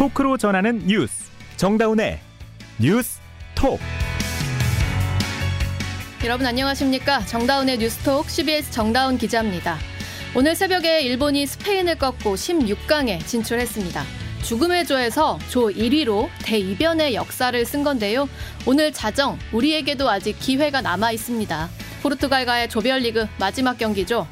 토크로 전하는 뉴스 정다운의 뉴스 톡 여러분 안녕하십니까 정다운의 뉴스톡 CBS 정다운 기자입니다. 오늘 새벽에 일본이 스페인을 꺾고 16강에 진출했습니다. 죽음의 조에서 조 1위로 대이변의 역사를 쓴 건데요. 오늘 자정 우리에게도 아직 기회가 남아 있습니다. 포르투갈과의 조별리그 마지막 경기죠.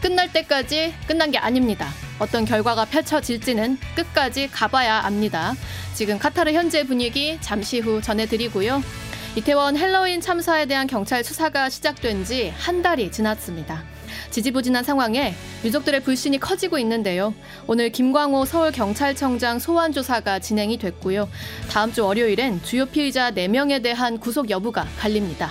끝날 때까지 끝난 게 아닙니다. 어떤 결과가 펼쳐질지는 끝까지 가봐야 압니다. 지금 카타르 현재 분위기 잠시 후 전해드리고요. 이태원 헬로윈 참사에 대한 경찰 수사가 시작된 지 한 달이 지났습니다. 지지부진한 상황에 유족들의 불신이 커지고 있는데요. 오늘 김광호 서울경찰청장 소환 조사가 진행이 됐고요. 다음 주 월요일엔 주요 피의자 4명에 대한 구속 여부가 갈립니다.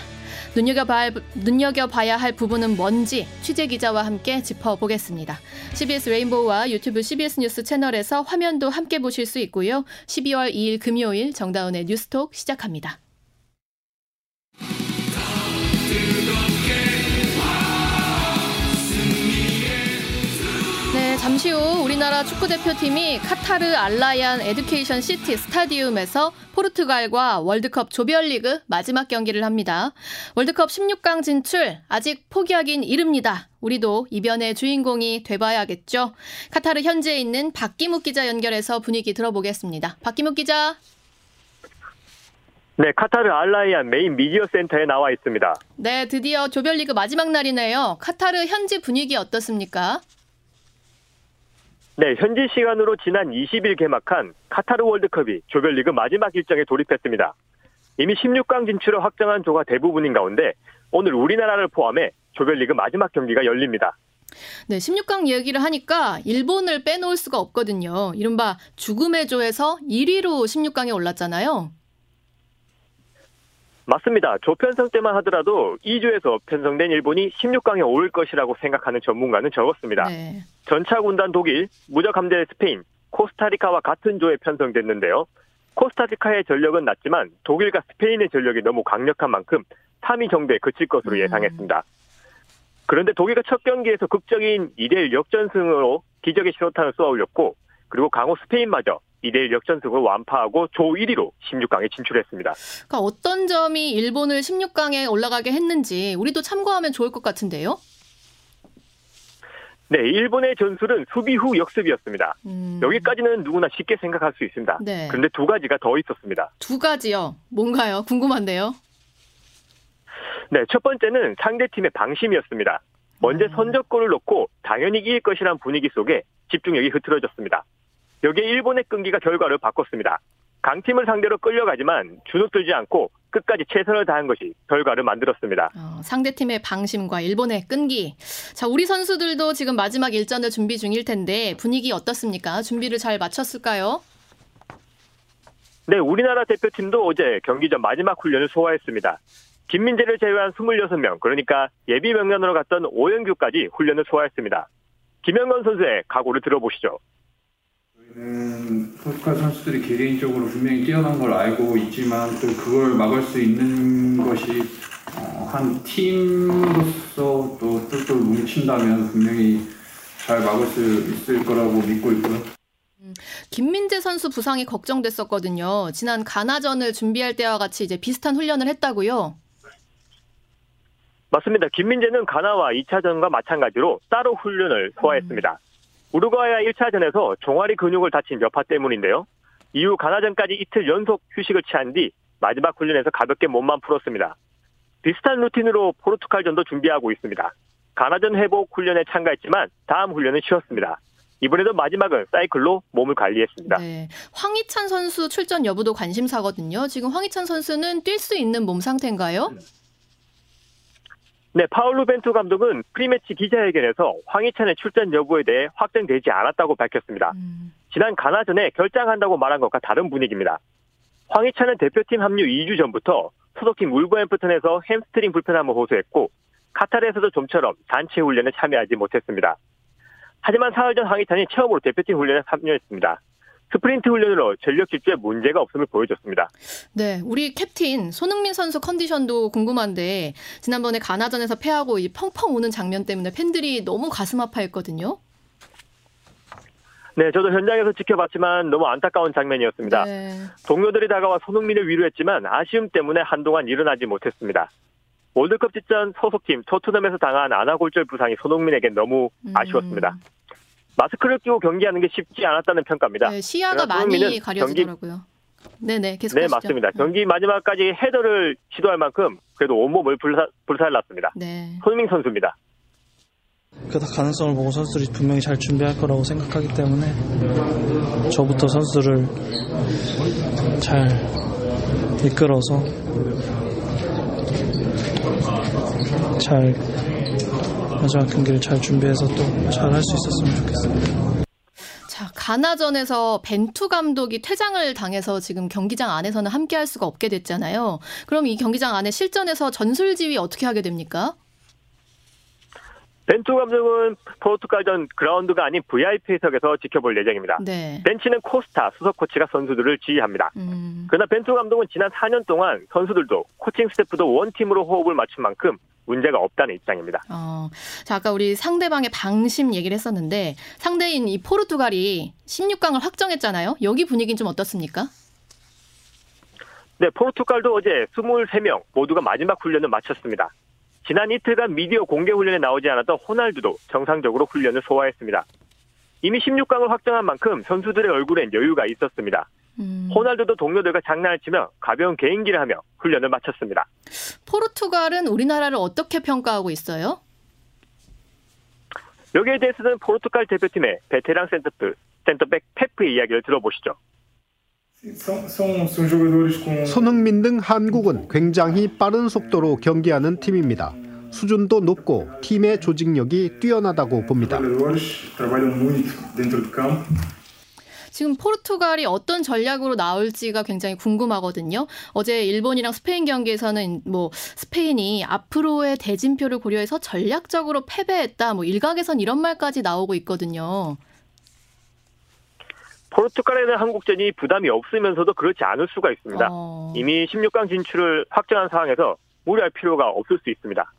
눈여겨봐야, 눈여겨봐야 할 부분은 뭔지 취재 기자와 함께 짚어보겠습니다. CBS 레인보우와 유튜브 CBS 뉴스 채널에서 화면도 함께 보실 수 있고요. 12월 2일 금요일 정다운의 뉴스톡 시작합니다. 잠시 후 우리나라 축구 대표팀이 카타르 알라얀 에듀케이션 시티 스타디움에서 포르투갈과 월드컵 조별리그 마지막 경기를 합니다. 월드컵 16강 진출 아직 포기하긴 이릅니다. 우리도 이변의 주인공이 돼봐야겠죠. 카타르 현지에 있는 박기묵 기자 연결해서 분위기 들어보겠습니다. 박기묵 기자. 네, 카타르 알라얀 메인 미디어 센터에 나와 있습니다. 네, 드디어 조별리그 마지막 날이네요. 카타르 현지 분위기 어떻습니까? 네, 현지 시간으로 지난 20일 개막한 카타르 월드컵이 조별리그 마지막 일정에 돌입했습니다. 이미 16강 진출을 확정한 조가 대부분인 가운데 오늘 우리나라를 포함해 조별리그 마지막 경기가 열립니다. 네, 16강 얘기를 하니까 일본을 빼놓을 수가 없거든요. 이른바 죽음의 조에서 1위로 16강에 올랐잖아요. 맞습니다. 조 편성 때만 하더라도 2조에서 편성된 일본이 16강에 오를 것이라고 생각하는 전문가는 적었습니다. 네. 전차 군단 독일, 무적 함대 스페인, 코스타리카와 같은 조에 편성됐는데요. 코스타리카의 전력은 낮지만 독일과 스페인의 전력이 너무 강력한 만큼 3위 정도에 그칠 것으로 음. 예상했습니다. 그런데 독일과 첫 경기에서 극적인 2대1 역전승으로 기적의 시로탄을 쏘아 올렸고 그리고 강호 스페인마저 2대1 역전승을 완파하고 조 1위로 16강에 진출했습니다. 그러니까 어떤 점이 일본을 16강에 올라가게 했는지 우리도 참고하면 좋을 것 같은데요? 네, 일본의 전술은 수비 후 역습이었습니다. 음. 여기까지는 누구나 쉽게 생각할 수 있습니다. 네. 그런데 두 가지가 더 있었습니다. 두 가지요? 뭔가요? 궁금한데요. 네, 첫 번째는 상대팀의 방심이었습니다. 먼저 음. 선적골을 넣고 당연히 이길 것이란 분위기 속에 집중력이 흐트러졌습니다. 여기에 일본의 끈기가 결과를 바꿨습니다. 강팀을 상대로 끌려가지만 주눅들지 않고 끝까지 최선을 다한 것이 결과를 만들었습니다. 어, 상대팀의 방심과 일본의 끈기. 자, 우리 선수들도 지금 마지막 일전을 준비 중일 텐데 분위기 어떻습니까? 준비를 잘 마쳤을까요? 네, 우리나라 대표팀도 어제 경기 전 마지막 훈련을 소화했습니다. 김민재를 제외한 26명, 그러니까 예비 명단으로 갔던 오영규까지 훈련을 소화했습니다. 김영건 선수의 각오를 들어보시죠. 음, 포스카 선수들이 개개인적으로 분명히 뛰어난 걸 알고 있지만 또 그걸 막을 수 있는 것이 어, 한 팀으로서 또 똘똘 뭉친다면 분명히 잘 막을 수 있을 거라고 믿고 있고요. 음, 김민재 선수 부상이 걱정됐었거든요. 지난 가나전을 준비할 때와 같이 이제 비슷한 훈련을 했다고요. 맞습니다. 김민재는 가나와 2차전과 마찬가지로 따로 훈련을 소화했습니다. 음. 우루과이와 1차전에서 종아리 근육을 다친 여파 때문인데요. 이후 가나전까지 이틀 연속 휴식을 취한 뒤 마지막 훈련에서 가볍게 몸만 풀었습니다. 비슷한 루틴으로 포르투갈전도 준비하고 있습니다. 가나전 회복 훈련에 참가했지만 다음 훈련은 쉬었습니다. 이번에도 마지막은 사이클로 몸을 관리했습니다. 네. 황희찬 선수 출전 여부도 관심사거든요. 지금 황희찬 선수는 뛸 수 있는 몸 상태인가요? 음. 네, 파울루 벤투 감독은 pre-match 기자회견에서 황희찬의 출전 여부에 대해 확정되지 않았다고 밝혔습니다. 음. 지난 가나전에 결장한다고 말한 것과 다른 분위기입니다. 황희찬은 대표팀 합류 2주 전부터 소속팀 울버햄프턴에서 햄스트링 불편함을 호소했고 카타르에서도 좀처럼 단체 훈련에 참여하지 못했습니다. 하지만 사흘 전 황희찬이 처음으로 대표팀 훈련에 참여했습니다. 스프린트 훈련으로 전력 질주에 문제가 없음을 보여줬습니다. 네, 우리 캡틴 손흥민 선수 컨디션도 궁금한데 지난번에 가나전에서 패하고 이 펑펑 우는 장면 때문에 팬들이 너무 가슴 아파했거든요. 네, 저도 현장에서 지켜봤지만 너무 안타까운 장면이었습니다. 네. 동료들이 다가와 손흥민을 위로했지만 아쉬움 때문에 한동안 일어나지 못했습니다. 월드컵 직전 소속팀 토트넘에서 당한 아나골절 부상이 손흥민에게 너무 음. 아쉬웠습니다. 마스크를 끼고 경기하는 게 쉽지 않았다는 평가입니다. 네, 시야가 많이 가려지더라고요. 경기... 네네, 계속 네, 맞습니다. 네. 경기 마지막까지 헤더를 시도할 만큼 그래도 온몸을 불사, 불살랐습니다. 네. 손흥민 선수입니다. 그 가능성을 보고 선수들이 분명히 잘 준비할 거라고 생각하기 때문에 저부터 선수를 잘 이끌어서 잘 마지막 경기를 잘 준비해서 또 잘 할 수 있었으면 좋겠습니다. 자, 가나전에서 벤투 감독이 퇴장을 당해서 지금 경기장 안에서는 함께 할 수가 없게 됐잖아요. 그럼 이 경기장 안에 실전에서 전술 지휘 어떻게 하게 됩니까? 벤투 감독은 포르투갈전 그라운드가 아닌 VIP석에서 지켜볼 예정입니다. 네. 벤치는 코스타 수석 코치가 선수들을 지휘합니다. 음. 그러나 벤투 감독은 지난 4년 동안 선수들도 코칭 스태프도 one team으로 호흡을 맞춘 만큼 문제가 없다는 입장입니다. 어, 자, 아까 우리 상대방의 방심 얘기를 했었는데 상대인 이 포르투갈이 16강을 확정했잖아요. 여기 분위기는 좀 어떻습니까? 네, 포르투갈도 어제 23명 모두가 마지막 훈련을 마쳤습니다. 지난 이틀간 미디어 공개 훈련에 나오지 않았던 호날두도 정상적으로 훈련을 소화했습니다. 이미 16강을 확정한 만큼 선수들의 얼굴엔 여유가 있었습니다. 음. 호날두도 동료들과 장난을 치며 가벼운 개인기를 하며 훈련을 마쳤습니다. 포르투갈은 우리나라를 어떻게 평가하고 있어요? 여기에 대해서는 포르투갈 대표팀의 베테랑 센터백, 페프의 이야기를 들어보시죠. 손흥민 등 한국은 굉장히 빠른 속도로 경기하는 팀입니다. 수준도 높고 팀의 조직력이 뛰어나다고 봅니다. 지금 포르투갈이 어떤 전략으로 나올지가 굉장히 궁금하거든요. 어제 일본이랑 스페인 경기에서는 뭐 스페인이 앞으로의 대진표를 고려해서 전략적으로 패배했다. 뭐 일각에선 이런 말까지 나오고 있거든요. 포르투갈에 대한 한국전이 부담이 없으면서도 그렇지 않을 수가 있습니다. 어... 이미 16강 진출을 확정한 상황에서 무리할 필요가 없을 수 있습니다.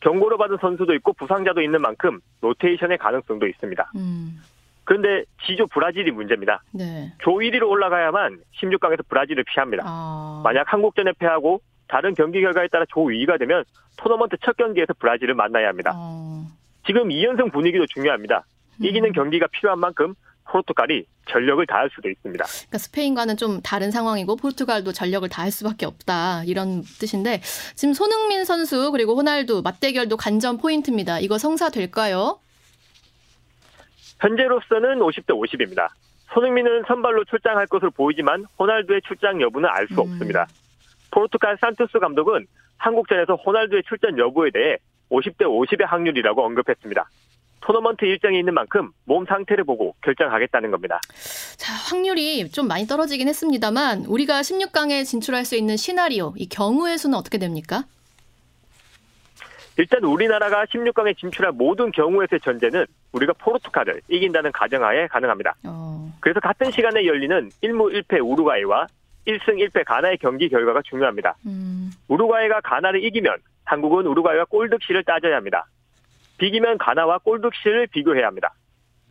경고를 받은 선수도 있고 부상자도 있는 만큼 로테이션의 가능성도 있습니다. 음. 그런데 지조 브라질이 문제입니다. 네. 조 1위로 올라가야만 16강에서 브라질을 피합니다. 아... 만약 한국전에 패하고 다른 경기 결과에 따라 조 2위가 되면 토너먼트 첫 경기에서 브라질을 만나야 합니다. 어... 지금 2연승 분위기도 중요합니다. 이기는 음... 경기가 필요한 만큼 포르투갈이 전력을 다할 수도 있습니다. 그러니까 스페인과는 좀 다른 상황이고 포르투갈도 전력을 다할 수밖에 없다 이런 뜻인데 지금 손흥민 선수 그리고 호날두 맞대결도 간전 포인트입니다. 이거 성사될까요? 현재로서는 50대 50입니다. 손흥민은 선발로 출장할 것으로 보이지만 호날두의 출장 여부는 알수 음. 없습니다. 포르투갈 산토스 감독은 한국전에서 호날두의 출전 여부에 대해 50대 50의 확률이라고 언급했습니다. 토너먼트 일정이 있는 만큼 몸 상태를 보고 결정하겠다는 겁니다. 자, 확률이 좀 많이 떨어지긴 했습니다만 우리가 16강에 진출할 수 있는 시나리오, 이 경우의 수는 어떻게 됩니까? 일단 우리나라가 16강에 진출할 모든 경우에서의 전제는 우리가 포르투갈을 이긴다는 가정하에 가능합니다. 어. 그래서 같은 시간에 열리는 1무 1패 우루과이와 1승 1패 가나의 경기 결과가 중요합니다. 음. 우루과이가 가나를 이기면 한국은 우루과이와 골득실을 따져야 합니다. 비기면 가나와 골득실을 비교해야 합니다.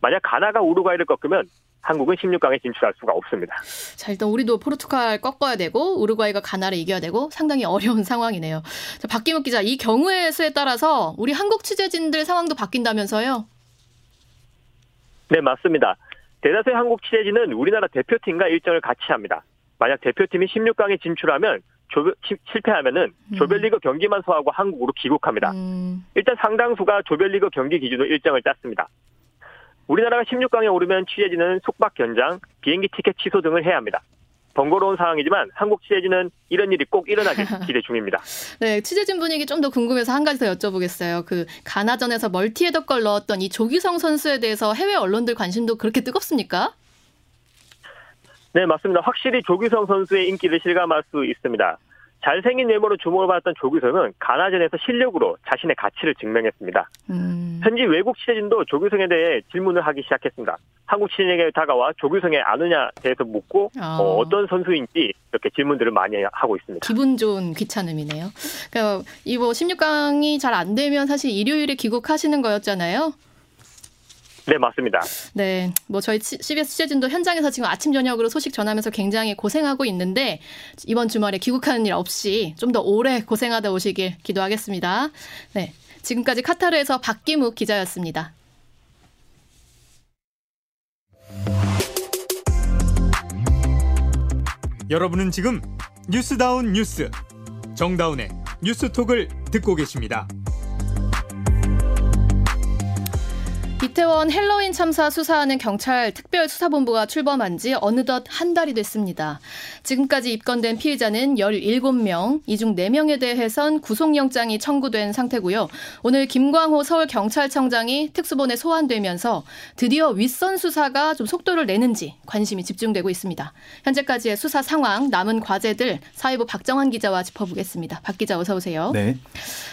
만약 가나가 우루과이를 꺾으면 한국은 16강에 진출할 수가 없습니다. 자, 일단 우리도 포르투갈 꺾어야 되고 우루과이가 가나를 이겨야 되고 상당히 어려운 상황이네요. 자, 박기묵 기자, 이 경우의 수에 따라서 우리 한국 취재진들 상황도 바뀐다면서요? 네, 맞습니다. 대다수의 한국 취재진은 우리나라 대표팀과 일정을 같이 합니다. 만약 대표팀이 16강에 진출하면 조, 실패하면은 음. 조별리그 경기만 소화하고 한국으로 귀국합니다. 음. 일단 상당수가 조별리그 경기 기준으로 일정을 짰습니다. 우리나라가 16강에 오르면 취재진은 숙박 견장, 비행기 티켓 취소 등을 해야 합니다. 번거로운 상황이지만 한국 취재진은 이런 일이 꼭 일어나길 기대 중입니다. 네, 취재진 분위기 좀 더 궁금해서 한 가지 더 여쭤보겠어요. 그 가나전에서 멀티헤더걸 넣었던 이 조기성 선수에 대해서 해외 언론들 관심도 그렇게 뜨겁습니까? 네, 맞습니다. 확실히 조규성 선수의 인기를 실감할 수 있습니다. 잘생긴 외모로 주목을 받았던 조규성은 가나전에서 실력으로 자신의 가치를 증명했습니다. 음. 현지 외국 취재진도 조규성에 대해 질문을 하기 시작했습니다. 한국 취재진에게 다가와 조규성의 아느냐 대해서 묻고 아. 어, 떤 선수인지 이렇게 질문들을 많이 하고 있습니다. 기분 좋은 귀찮음이네요. 그러니까 이뭐 16강이 잘 안 되면 사실 일요일에 귀국하시는 거였잖아요. 네, 맞습니다. 네, 뭐 저희 CBS 취재진도 현장에서 지금 아침 저녁으로 소식 전하면서 굉장히 고생하고 있는데 이번 주말에 귀국하는 일 없이 좀 더 오래 고생하다 오시길 기도하겠습니다. 네, 지금까지 카타르에서 박기묵 기자였습니다. 여러분은 지금 뉴스다운 뉴스 정다운의 뉴스톡을 듣고 계십니다. 이태원 헬로윈 참사 수사하는 경찰 특별수사본부가 출범한 지 어느덧 한 달이 됐습니다. 지금까지 입건된 피의자는 17명, 이 중 4명에 대해선 구속영장이 청구된 상태고요. 오늘 김광호 서울경찰청장이 특수본에 소환되면서 드디어 윗선 수사가 좀 속도를 내는지 관심이 집중되고 있습니다. 현재까지의 수사 상황, 남은 과제들 사회부 박정환 기자와 짚어보겠습니다. 박 기자 어서 오세요. 네.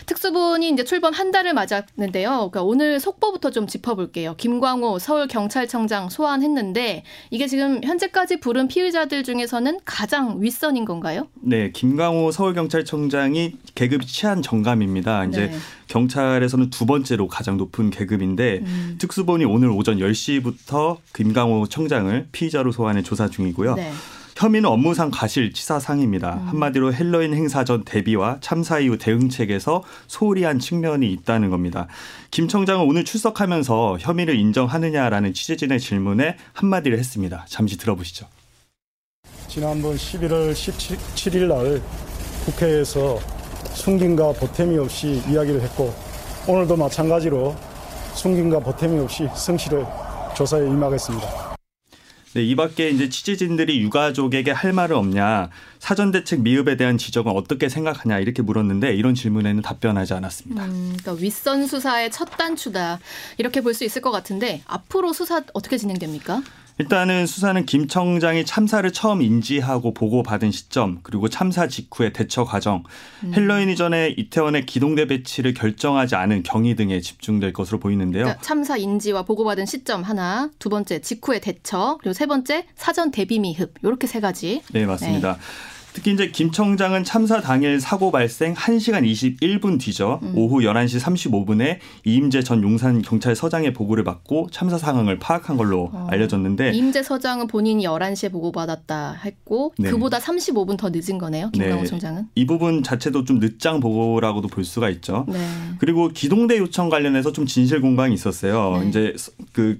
특수본이 이제 출범 한 달을 맞았는데요. 그러니까 오늘 속보부터 좀 짚어볼게요. 볼게요. 김광호 서울경찰청장 소환했는데 이게 지금 현재까지 부른 피의자들 중에서는 가장 윗선인 건가요? 네, 김광호 서울경찰청장이 계급이 치안 정감입니다. 이제 네. 경찰에서는 두 번째로 가장 높은 계급인데 음. 특수본이 오늘 오전 10시부터 김광호 청장을 피의자로 소환해 조사 중이고요. 네. 혐의는 업무상 과실치사상입니다. 음. 한마디로 핼러윈 행사 전 대비와 참사 이후 대응책에서 소홀히 한 측면이 있다는 겁니다. 김 청장은 오늘 출석하면서 혐의를 인정하느냐라는 취재진의 질문에 한마디를 했습니다. 잠시 들어보시죠. 지난번 11월 17일 날 국회에서 숨김과 보탬이 없이 이야기를 했고 오늘도 마찬가지로 숨김과 보탬이 없이 성실을 조사에 임하겠습니다. 네, 이 밖에 이제 취재진들이 유가족에게 할 말은 없냐, 사전 대책 미흡에 대한 지적은 어떻게 생각하냐 이렇게 물었는데 이런 질문에는 답변하지 않았습니다. 음, 그러니까 윗선 수사의 첫 단추다 이렇게 볼 수 있을 것 같은데 앞으로 수사 어떻게 진행됩니까? 일단은 수사는 김 청장이 참사를 처음 인지하고 보고받은 시점 그리고 참사 직후의 대처 과정 음. 핼러윈 이전에 이태원의 기동대 배치를 결정하지 않은 경위 등에 집중될 것으로 보이는데요. 그러니까 참사 인지와 보고받은 시점 하나, 두 번째 직후의 대처, 그리고 세 번째 사전 대비 미흡 이렇게 세 가지. 네 맞습니다. 네. 특히 이제 김 청장은 참사 당일 사고 발생 1시간 21분 뒤죠. 음. 오후 11시 35분에 이임재 전 용산 경찰서장의 보고를 받고 참사 상황을 파악한 걸로 어. 알려졌는데 이임재 서장은 본인이 11시에 보고받았다 했고 네. 그보다 35분 더 늦은 거네요. 김광호 네. 청장은. 이 부분 자체도 좀 늦장 보고라고도 볼 수가 있죠. 네. 그리고 기동대 요청 관련해서 좀 진실 공방이 있었어요. 네. 이제 그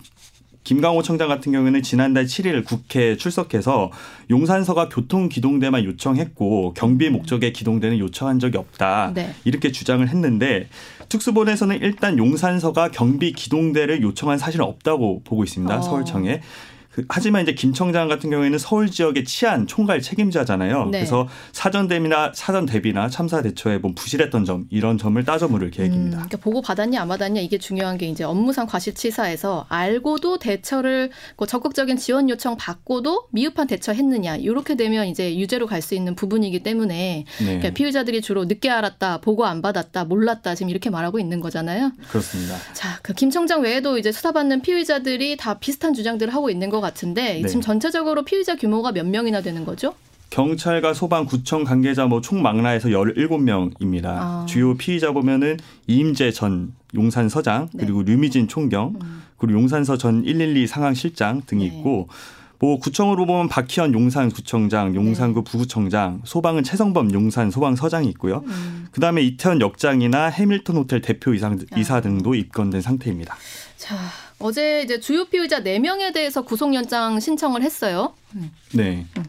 김강호 청장 같은 경우에는 지난달 7일 국회에 출석해서 용산서가 교통 기동대만 요청했고 경비 목적의 기동대는 요청한 적이 없다. 네. 이렇게 주장을 했는데 특수본에서는 일단 용산서가 경비 기동대를 요청한 사실은 없다고 보고 있습니다. 어. 서울청에. 그, 하지만 이제 김 청장 같은 경우에는 서울 지역의 치안 총괄 책임자잖아요. 네. 그래서 사전 대비나 사전 대비나 참사 대처에 뭐 부실했던 점 이런 점을 따져 물을 계획입니다. 음, 그러니까 보고 받았냐 안 받았냐 이게 중요한 게 이제 업무상 과실치사에서 알고도 대처를 뭐 적극적인 지원 요청 받고도 미흡한 대처했느냐 이렇게 되면 이제 유죄로 갈 수 있는 부분이기 때문에 네. 그러니까 피의자들이 주로 늦게 알았다, 보고 안 받았다, 몰랐다 지금 이렇게 말하고 있는 거잖아요. 그렇습니다. 자, 그 김 청장 외에도 이제 수사받는 피의자들이 다 비슷한 주장들을 하고 있는 것 같 은데 네. 지금 전체적으로 피의자 규모가 몇 명이나 되는 거죠? 경찰과 소방, 구청 관계자 뭐 총 망라해서 17명입니다. 아. 주요 피의자 보면은 이임재 전 용산 서장 네. 그리고 류미진 총경 음. 그리고 용산서 전 112 상황 실장 등이 네. 있고 뭐 구청으로 보면 박희연 용산구청장, 용산구 네. 부구청장, 소방은 최성범 용산 소방서장이 있고요. 음. 그다음에 이태원 역장이나 해밀턴 호텔 대표 이상, 이사 아. 등도 입건된 상태입니다. 자, 어제 이제 주요 피의자 4명에 대해서 구속영장 신청을 했어요. 음. 네. 음.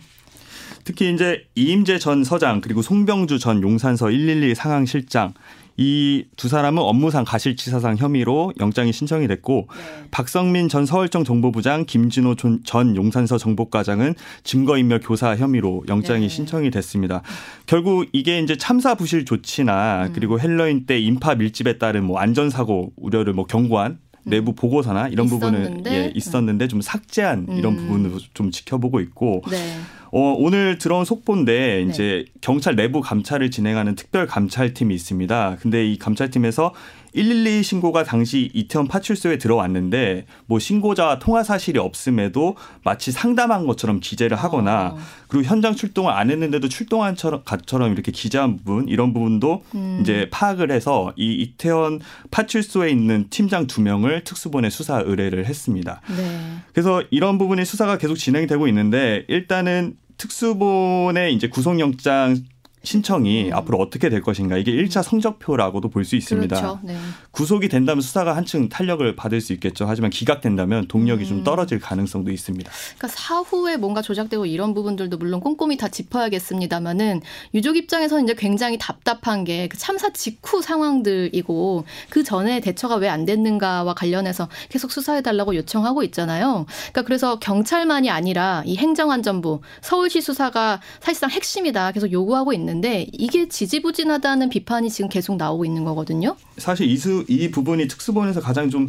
특히 이제 이임재 전 서장 그리고 송병주 전 용산서 112 상황실장 이 두 사람은 업무상 가실치사상 혐의로 영장이 신청이 됐고 네. 박성민 전 서울청 정보부장 김진호 전 용산서 정보과장은 증거인멸 교사 혐의로 영장이 네. 신청이 됐습니다. 결국 이게 이제 참사 부실 조치나 음. 그리고 헬로윈 때 인파 밀집에 따른 뭐 안전사고 우려를 뭐 경고한 내부 보고서나 이런? 부분은 예, 있었는데 좀 삭제한 이런 음. 부분을 좀 지켜보고 있고 네. 어, 오늘 들어온 속보인데 네. 이제 경찰 내부 감찰을 진행하는 특별 감찰팀이 있습니다. 근데 이 감찰팀에서 112 신고가 당시 이태원 파출소에 들어왔는데 뭐 신고자와 통화 사실이 없음에도 마치 상담한 것처럼 기재를 하거나 어. 그리고 현장 출동을 안 했는데도 출동한 것처럼 이렇게 기재한 부분 이런 부분도 음. 이제 파악을 해서 이 이태원 파출소에 있는 팀장 두 명을 특수본에 수사 의뢰를 했습니다. 네. 그래서 이런 부분이 수사가 계속 진행되고 있는데 일단은 특수본의 이제 구속영장 신청이 음. 앞으로 어떻게 될 것인가 이게 1차 성적표라고도 볼 수 있습니다. 그렇죠. 네. 구속이 된다면 수사가 한층 탄력을 받을 수 있겠죠. 하지만 기각된다면 동력이 음. 좀 떨어질 가능성도 있습니다. 그러니까 사후에 뭔가 조작되고 이런 부분들도 물론 꼼꼼히 다 짚어야겠습니다만은 유족 입장에서는 이제 굉장히 답답한 게 그 참사 직후 상황들이고 그 전에 대처가 왜 안 됐는가와 관련해서 계속 수사해 달라고 요청하고 있잖아요. 그러니까 그래서 경찰만이 아니라 이 행정안전부, 서울시 수사가 사실상 핵심이다. 계속 요구하고 있는 있는데 이게 지지부진하다는 비판이 지금 계속 나오고 있는 거거든요. 사실 이 수 이 부분이 특수본에서 가장 좀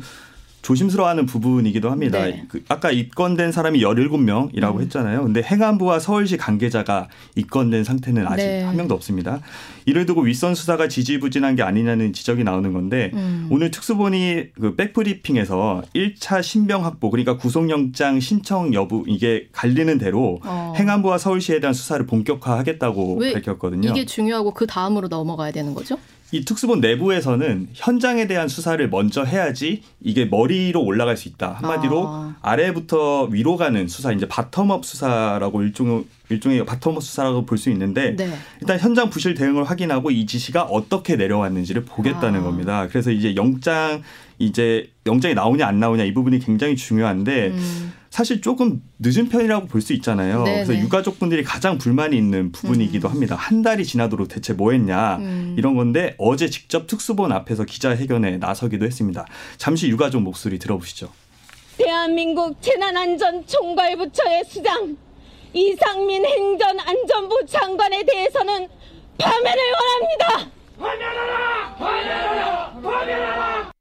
조심스러워하는 부분이기도 합니다. 네. 그 아까 입건된 사람이 17명이라고 음. 했잖아요. 근데 행안부와 서울시 관계자가 입건된 상태는 아직 네. 한 명도 없습니다. 이를 두고 윗선 수사가 지지부진한 게 아니냐는 지적이 나오는 건데 음. 오늘 특수본이 그 백브리핑에서 1차 신병 확보 그러니까 구속영장 신청 여부 이게 갈리는 대로 어. 행안부와 서울시에 대한 수사를 본격화하겠다고 밝혔거든요. 이게 중요하고 그 다음으로 넘어가야 되는 거죠? 이 특수본 내부에서는 현장에 대한 수사를 먼저 해야지 이게 머리로 올라갈 수 있다. 한마디로 아래부터 위로 가는 수사, 이제 bottom-up 수사라고 일종 일종의 bottom-up 수사라고 볼 수 있는데 네. 일단 현장 부실 대응을 확인하고 이 지시가 어떻게 내려왔는지를 보겠다는 아. 겁니다. 그래서 이제 영장 이제 영장이 나오냐 안 나오냐 이 부분이 굉장히 중요한데 음. 사실 조금 늦은 편이라고 볼 수 있잖아요. 네네. 그래서 네. 유가족분들이 가장 불만이 있는 부분이기도 음. 합니다. 한 달이 지나도록 대체 뭐 했냐 음. 이런 건데 어제 직접 특수본 앞에서 기자회견에 나서기도 했습니다. 잠시 유가족 목소리 들어보시죠. 대한민국 재난안전총괄부처의 수장 이상민 행전안전부 장관에 대해서는 파면을 원합니다. 파면하라! 파면하라! 파면하라!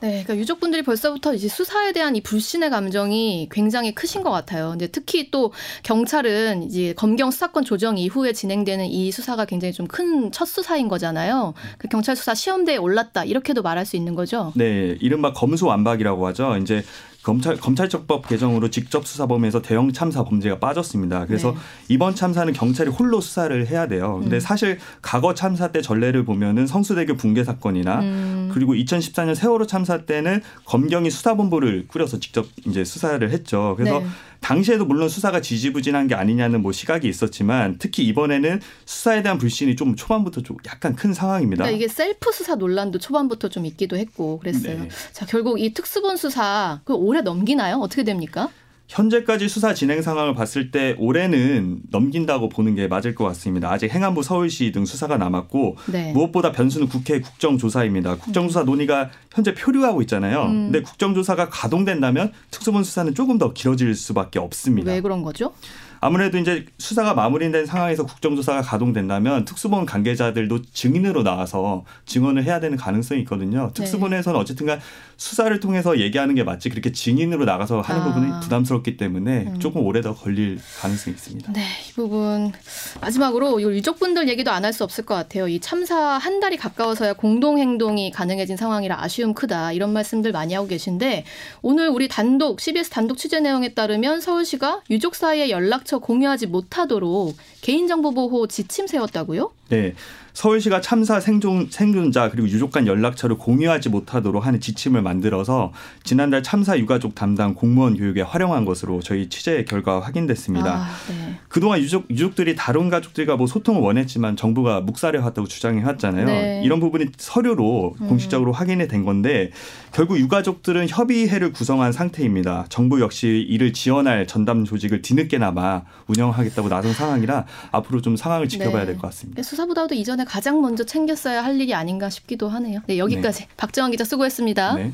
네, 그러니까 유족분들이 벌써부터 이제 수사에 대한 이 불신의 감정이 굉장히 크신 것 같아요. 근데 특히 또 경찰은 이제 검경 수사권 조정 이후에 진행되는 이 수사가 굉장히 좀 큰 첫 수사인 거잖아요. 그 경찰 수사 시험대에 올랐다 이렇게도 말할 수 있는 거죠. 네, 이른바 검수완박이라고 하죠. 이제 검찰 검찰적법 개정으로 직접 수사 범위에서 대형 참사 범죄가 빠졌습니다. 그래서 네. 이번 참사는 경찰이 홀로 수사를 해야 돼요. 근데 음. 사실 과거 참사 때 전례를 보면은 성수대교 붕괴 사건이나 음. 그리고 2014년 세월호 참사 때는 검경이 수사본부를 꾸려서 직접 이제 수사를 했죠. 그래서 네. 당시에도 물론 수사가 지지부진한 게 아니냐는 뭐 시각이 있었지만 특히 이번에는 수사에 대한 불신이 좀 초반부터 좀 약간 큰 상황입니다. 그러니까 이게 셀프 수사 논란도 초반부터 좀 있기도 했고 그랬어요. 네. 자 결국 이 특수본 수사 그 올해 넘기나요? 어떻게 됩니까? 현재까지 수사 진행 상황을 봤을 때 올해는 넘긴다고 보는 게 맞을 것 같습니다. 아직 행안부 서울시 등 수사가 남았고 네. 무엇보다 변수는 국회 국정조사입니다. 국정조사 논의가 현재 표류하고 있잖아요. 음. 근데 국정조사가 가동된다면 특수본 수사는 조금 더 길어질 수밖에 없습니다. 왜 그런 거죠? 아무래도 이제 수사가 마무리된 상황에서 국정조사가 가동된다면 특수본 관계자들도 증인으로 나와서 증언을 해야 되는 가능성이 있거든요. 네. 특수본에서는 어쨌든간 수사를 통해서 얘기하는 게 맞지 그렇게 증인으로 나가서 하는 아. 부분이 부담스럽기 때문에 음. 조금 오래 더 걸릴 가능성이 있습니다. 네, 이 부분 마지막으로 유족분들 얘기도 안 할 수 없을 것 같아요. 이 참사 한 달이 가까워서야 공동 행동이 가능해진 상황이라 아쉬움 크다 이런 말씀들 많이 하고 계신데 오늘 우리 단독 CBS 단독 취재 내용에 따르면 서울시가 유족 사이에 연락 공유하지 못하도록 개인정보 보호 지침 세웠다고요? 네. 서울시가 참사 생존, 생존자 그리고 유족 간 연락처를 공유하지 못하도록 하는 지침을 만들어서 지난달 참사 유가족 담당 공무원 교육에 활용한 것으로 저희 취재 결과 확인됐습니다. 아, 네. 그동안 유족, 유족들이 다른 가족들과 뭐 소통을 원했지만 정부가 묵살해왔다고 주장해왔잖아요. 네. 이런 부분이 서류로 음. 공식적으로 확인이 된 건데 결국 유가족들은 협의회를 구성한 상태입니다. 정부 역시 이를 지원할 전담 조직을 뒤늦게나마 운영하겠다고 나선 상황이라 앞으로 좀 상황을 지켜봐야 네. 될것 같습니다. 수사보다도 이전에 가장 먼저 챙겼어야 할 일이 아닌가 싶기도 하네요. 네, 여기까지 네. 박정원 기자 수고했습니다. 네.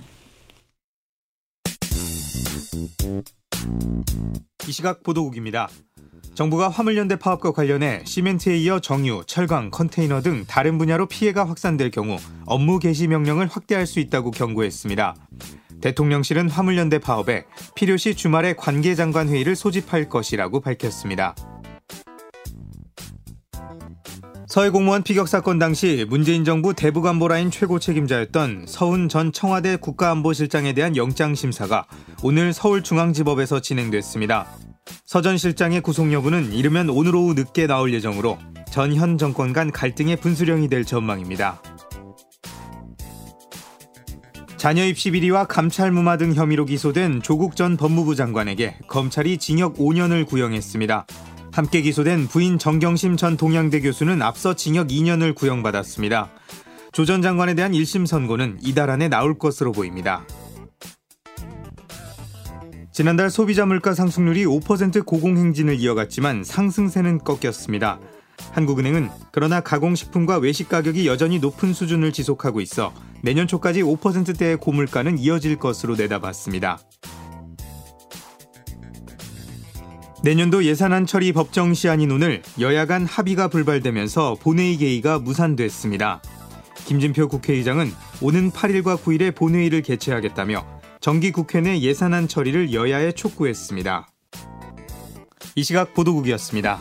이 시각 보도국입니다. 정부가 화물연대 파업과 관련해 시멘트에 이어 정유, 철강, 컨테이너 등 다른 분야로 피해가 확산될 경우 업무 개시 명령을 확대할 수 있다고 경고했습니다. 대통령실은 화물연대 파업에 필요시 주말에 관계장관 회의를 소집할 것이라고 밝혔습니다. 서해 공무원 피격 사건 당시 문재인 정부 대북안보라인 최고 책임자였던 서훈 전 청와대 국가안보실장에 대한 영장 심사가 오늘 서울중앙지법에서 진행됐습니다. 서 전 실장의 구속 여부는 이르면 오늘 오후 늦게 나올 예정으로 전 현 정권 간 갈등의 분수령이 될 전망입니다. 자녀 입시 비리와 감찰 무마 등 혐의로 기소된 조국 전 법무부 장관에게 검찰이 징역 5년을 구형했습니다. 함께 기소된 부인 정경심 전 동양대 교수는 앞서 징역 2년을 구형받았습니다. 조 전 장관에 대한 1심 선고는 이달 안에 나올 것으로 보입니다. 지난달 소비자 물가 상승률이 5% 고공행진을 이어갔지만 상승세는 꺾였습니다. 한국은행은 그러나 가공식품과 외식 가격이 여전히 높은 수준을 지속하고 있어 내년 초까지 5%대의 고물가는 이어질 것으로 내다봤습니다. 내년도 예산안 처리 법정 시한인 오늘 여야 간 합의가 불발되면서 본회의 개의가 무산됐습니다. 김진표 국회의장은 오는 8일과 9일에 본회의를 개최하겠다며 정기 국회 내 예산안 처리를 여야에 촉구했습니다. 이 시각 보도국이었습니다.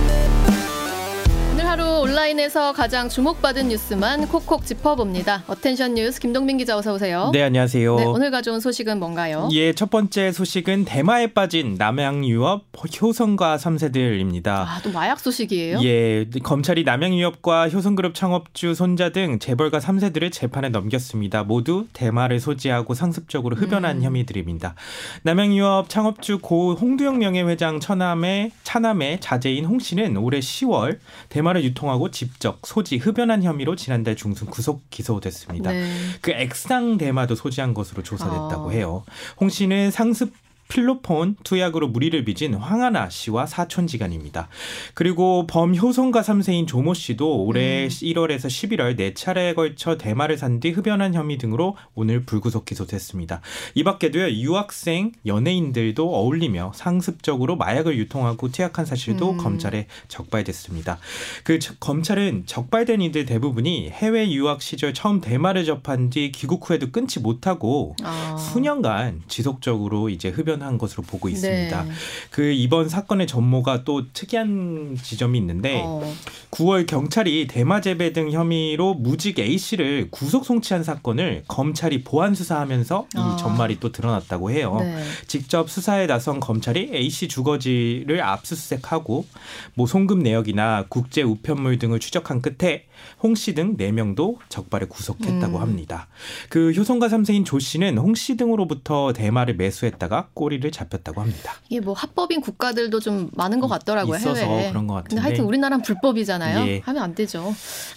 하루 온라인에서 가장 주목받은 뉴스만 콕콕 짚어봅니다. attention news 김동민 기자 어서 오세요. 네, 안녕하세요. 네, 오늘 가져온 소식은 뭔가요? 예, 첫 번째 소식은 대마에 빠진 남양 유업 효성가 3세들입니다. 아, 또 마약 소식이에요? 예, 검찰이 남양 유업과 효성그룹 창업주 손자 등 재벌가 3세들을 재판에 넘겼습니다. 모두 대마를 소지하고 상습적으로 흡연한 음. 혐의들입니다. 남양 유업 창업주 고 홍두영 명예회장 처남의 차남의 자제인 홍 씨는 올해 10월 대마 대마를 유통하고 직접 소지 흡연한 혐의로 지난달 중순 구속 기소됐습니다. 네. 그 액상 대마도 소지한 것으로 조사됐다고 아. 해요. 홍 씨는 상습 필로폰 투약으로 무리를 빚은 황하나 씨와 사촌지간입니다. 그리고 범효성가 3세인 조모 씨도 올해 음. 1월에서 11월 4차례에 걸쳐 대마를 산 뒤 흡연한 혐의 등으로 오늘 불구속 기소됐습니다. 이 밖에도요, 유학생, 연예인들도 어울리며 상습적으로 마약을 유통하고 투약한 사실도 음. 검찰에 적발됐습니다. 그 검찰은 적발된 이들 대부분이 해외 유학 시절 처음 대마를 접한 뒤 귀국 후에도 끊지 못하고 아. 수년간 지속적으로 이제 흡연 발견한 것으로 보고 있습니다. 네. 그 이번 사건의 전모가 또 특이한 지점이 있는데 어. 9월 경찰이 대마 재배 등 혐의로 무직 A 씨를 구속 송치한 사건을 검찰이 보안 수사하면서 이 아. 전말이 또 드러났다고 해요. 네. 직접 수사에 나선 검찰이 A 씨 주거지를 압수수색하고 뭐 송금 내역이나 국제 우편물 등을 추적한 끝에 홍 씨 등 4명도 적발에 구속했다고 음. 합니다. 그 효성가 3세인 조 씨는 홍 씨 등으로부터 대마를 매수했다가 꼬리 를 잡혔다고 합니다. 이게 뭐 합법인 국가들도 좀 많은 것 같더라고요. 있어서 해외에. 그런 것 같은데. 근데 하여튼 우리나라는 불법이잖아요. 예. 하면 안 되죠.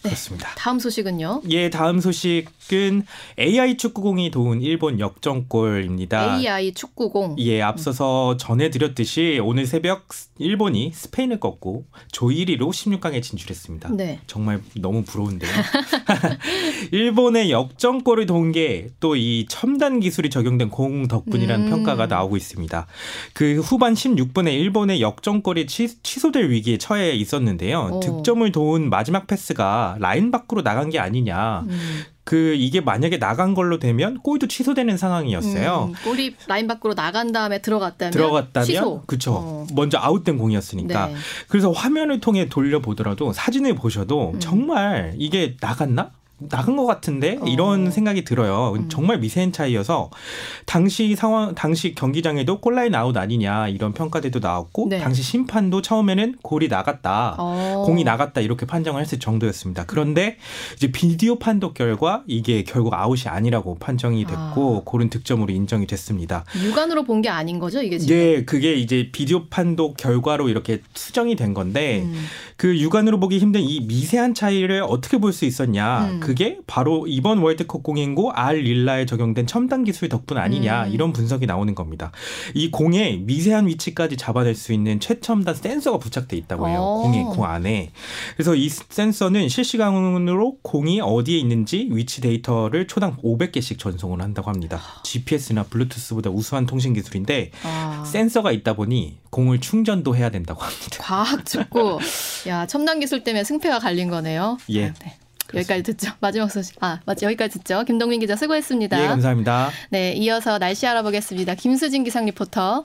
네. 그렇습니다. 다음 소식은요? 예, 다음 소식은 AI 축구공이 도운 일본 역전골입니다. AI 축구공. 예, 앞서서 전해드렸듯이 오늘 새벽 일본이 스페인을 꺾고 조 1위로 16강에 진출했습니다. 네. 정말 너무 부러운데요. 일본의 역전골을 도운 게 또 이 첨단 기술이 적용된 공 덕분이라는 음. 평가가 나오고 있습니다. 그 후반 16분에 일본의 역전골이 취, 소될 위기에 처해 있었는데요. 오. 득점을 도운 마지막 패스가 라인 밖으로 나간 게 아니냐. 음. 그 이게 만약에 나간 걸로 되면 골도 취소되는 상황이었어요. 음, 골이 라인 밖으로 나간 다음에 들어갔다면 들어갔다면 취소. 그렇죠. 어. 먼저 아웃된 공이었으니까. 네. 그래서 화면을 통해 돌려보더라도 사진을 보셔도 음. 정말 이게 나갔나? 나간 것 같은데 어. 이런 생각이 들어요. 음. 정말 미세한 차이여서 당시 상황 당시 경기장에도 골라인 아웃 아니냐 이런 평가들도 나왔고 네. 당시 심판도 처음에는 골이 나갔다 어. 공이 나갔다 이렇게 판정을 했을 정도였습니다. 그런데 이제 비디오 판독 결과 이게 결국 아웃이 아니라고 판정이 됐고 아. 골은 득점으로 인정이 됐습니다. 육안으로 본 게 아닌 거죠 이게 지금? 네, 그게 이제 비디오 판독 결과로 이렇게 수정이 된 건데 음. 그 육안으로 보기 힘든 이 미세한 차이를 어떻게 볼 수 있었냐? 음. 그게 바로 이번 월드컵 공인고 알 릴라에 적용된 첨단 기술 덕분 아니냐 음. 이런 분석이 나오는 겁니다. 이 공의 미세한 위치까지 잡아낼 수 있는 최첨단 센서가 부착돼 있다고 해요. 오. 공의 공 안에. 그래서 이 센서는 실시간으로 공이 어디에 있는지 위치 데이터를 초당 500개씩 전송을 한다고 합니다. GPS나 블루투스보다 우수한 통신 기술인데 아. 센서가 있다 보니 공을 충전도 해야 된다고 합니다. 과학 죽고 야 첨단 기술 때문에 승패가 갈린 거네요. 예. 아, 네. 여기까지 듣죠. 마지막 소식. 아, 맞 여기까지 듣죠. 김동민 기자 수고했습니다. 예, 감사합니다. 네, 이어서 날씨 알아보겠습니다. 김수진 기상 리포터.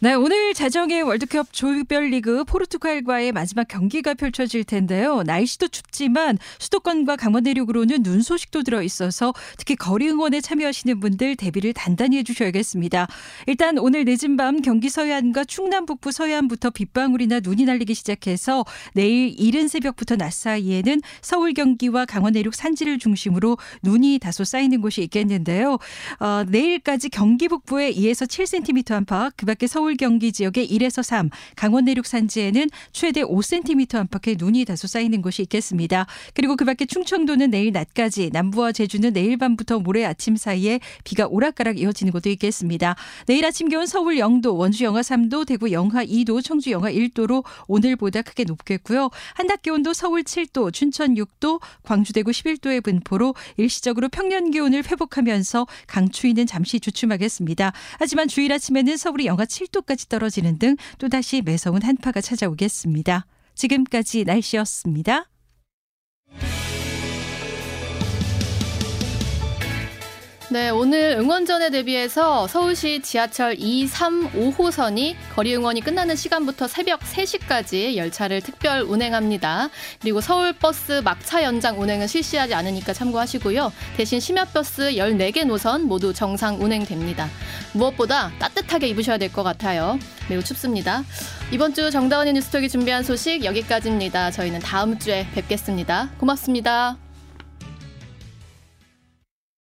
네, 오늘 자정에 월드컵 조별리그 포르투갈과의 마지막 경기가 펼쳐질 텐데요. 날씨도 춥지만 수도권과 강원 내륙으로는 눈 소식도 들어 있어서 특히 거리 응원에 참여하시는 분들 대비를 단단히 해주셔야겠습니다. 일단 오늘 늦은 밤 경기 서해안과 충남 북부 서해안부터 빗방울이나 눈이 날리기 시작해서 내일 이른 새벽부터 낮 사이에는 서울 경기와 강원 내륙 산지를 중심으로 눈이 다소 쌓이는 곳이 있겠는데요. 어, 내일까지 경기 북부에 2에서 7cm 안팎, 그밖에 서울 서울 경기 지역에 1에서 3, 강원 내륙 산지에는 최대 5cm 안팎의 눈이 다소 쌓이는 곳이 있겠습니다. 그리고 그 밖에 충청도는 내일 낮까지, 남부와 제주는 내일 밤부터 모레 아침 사이에 비가 오락가락 이어지는 곳도 있겠습니다. 내일 아침 기온 서울 0도, 원주 영하 3도, 대구 영하 2도, 청주 영하 1도로 오늘보다 크게 높겠고요. 한낮 기온도 서울 7도, 춘천 6도, 광주 대구 11도의 분포로 일시적으로 평년 기온을 회복하면서 강추위는 잠시 주춤하겠습니다. 하지만 주일 아침에는 서울이 영하 7도 10도까지 떨어지는 등 또다시 매서운 한파가 찾아오겠습니다. 지금까지 날씨였습니다. 네, 오늘 응원전에 대비해서 서울시 지하철 2, 3, 5호선이 거리 응원이 끝나는 시간부터 새벽 3시까지 열차를 특별 운행합니다. 그리고 서울버스 막차 연장 운행은 실시하지 않으니까 참고하시고요. 대신 심야버스 14개 노선 모두 정상 운행됩니다. 무엇보다 따뜻하게 입으셔야 될 것 같아요. 매우 춥습니다. 이번 주 정다운의 뉴스톡이 준비한 소식 여기까지입니다. 저희는 다음 주에 뵙겠습니다. 고맙습니다.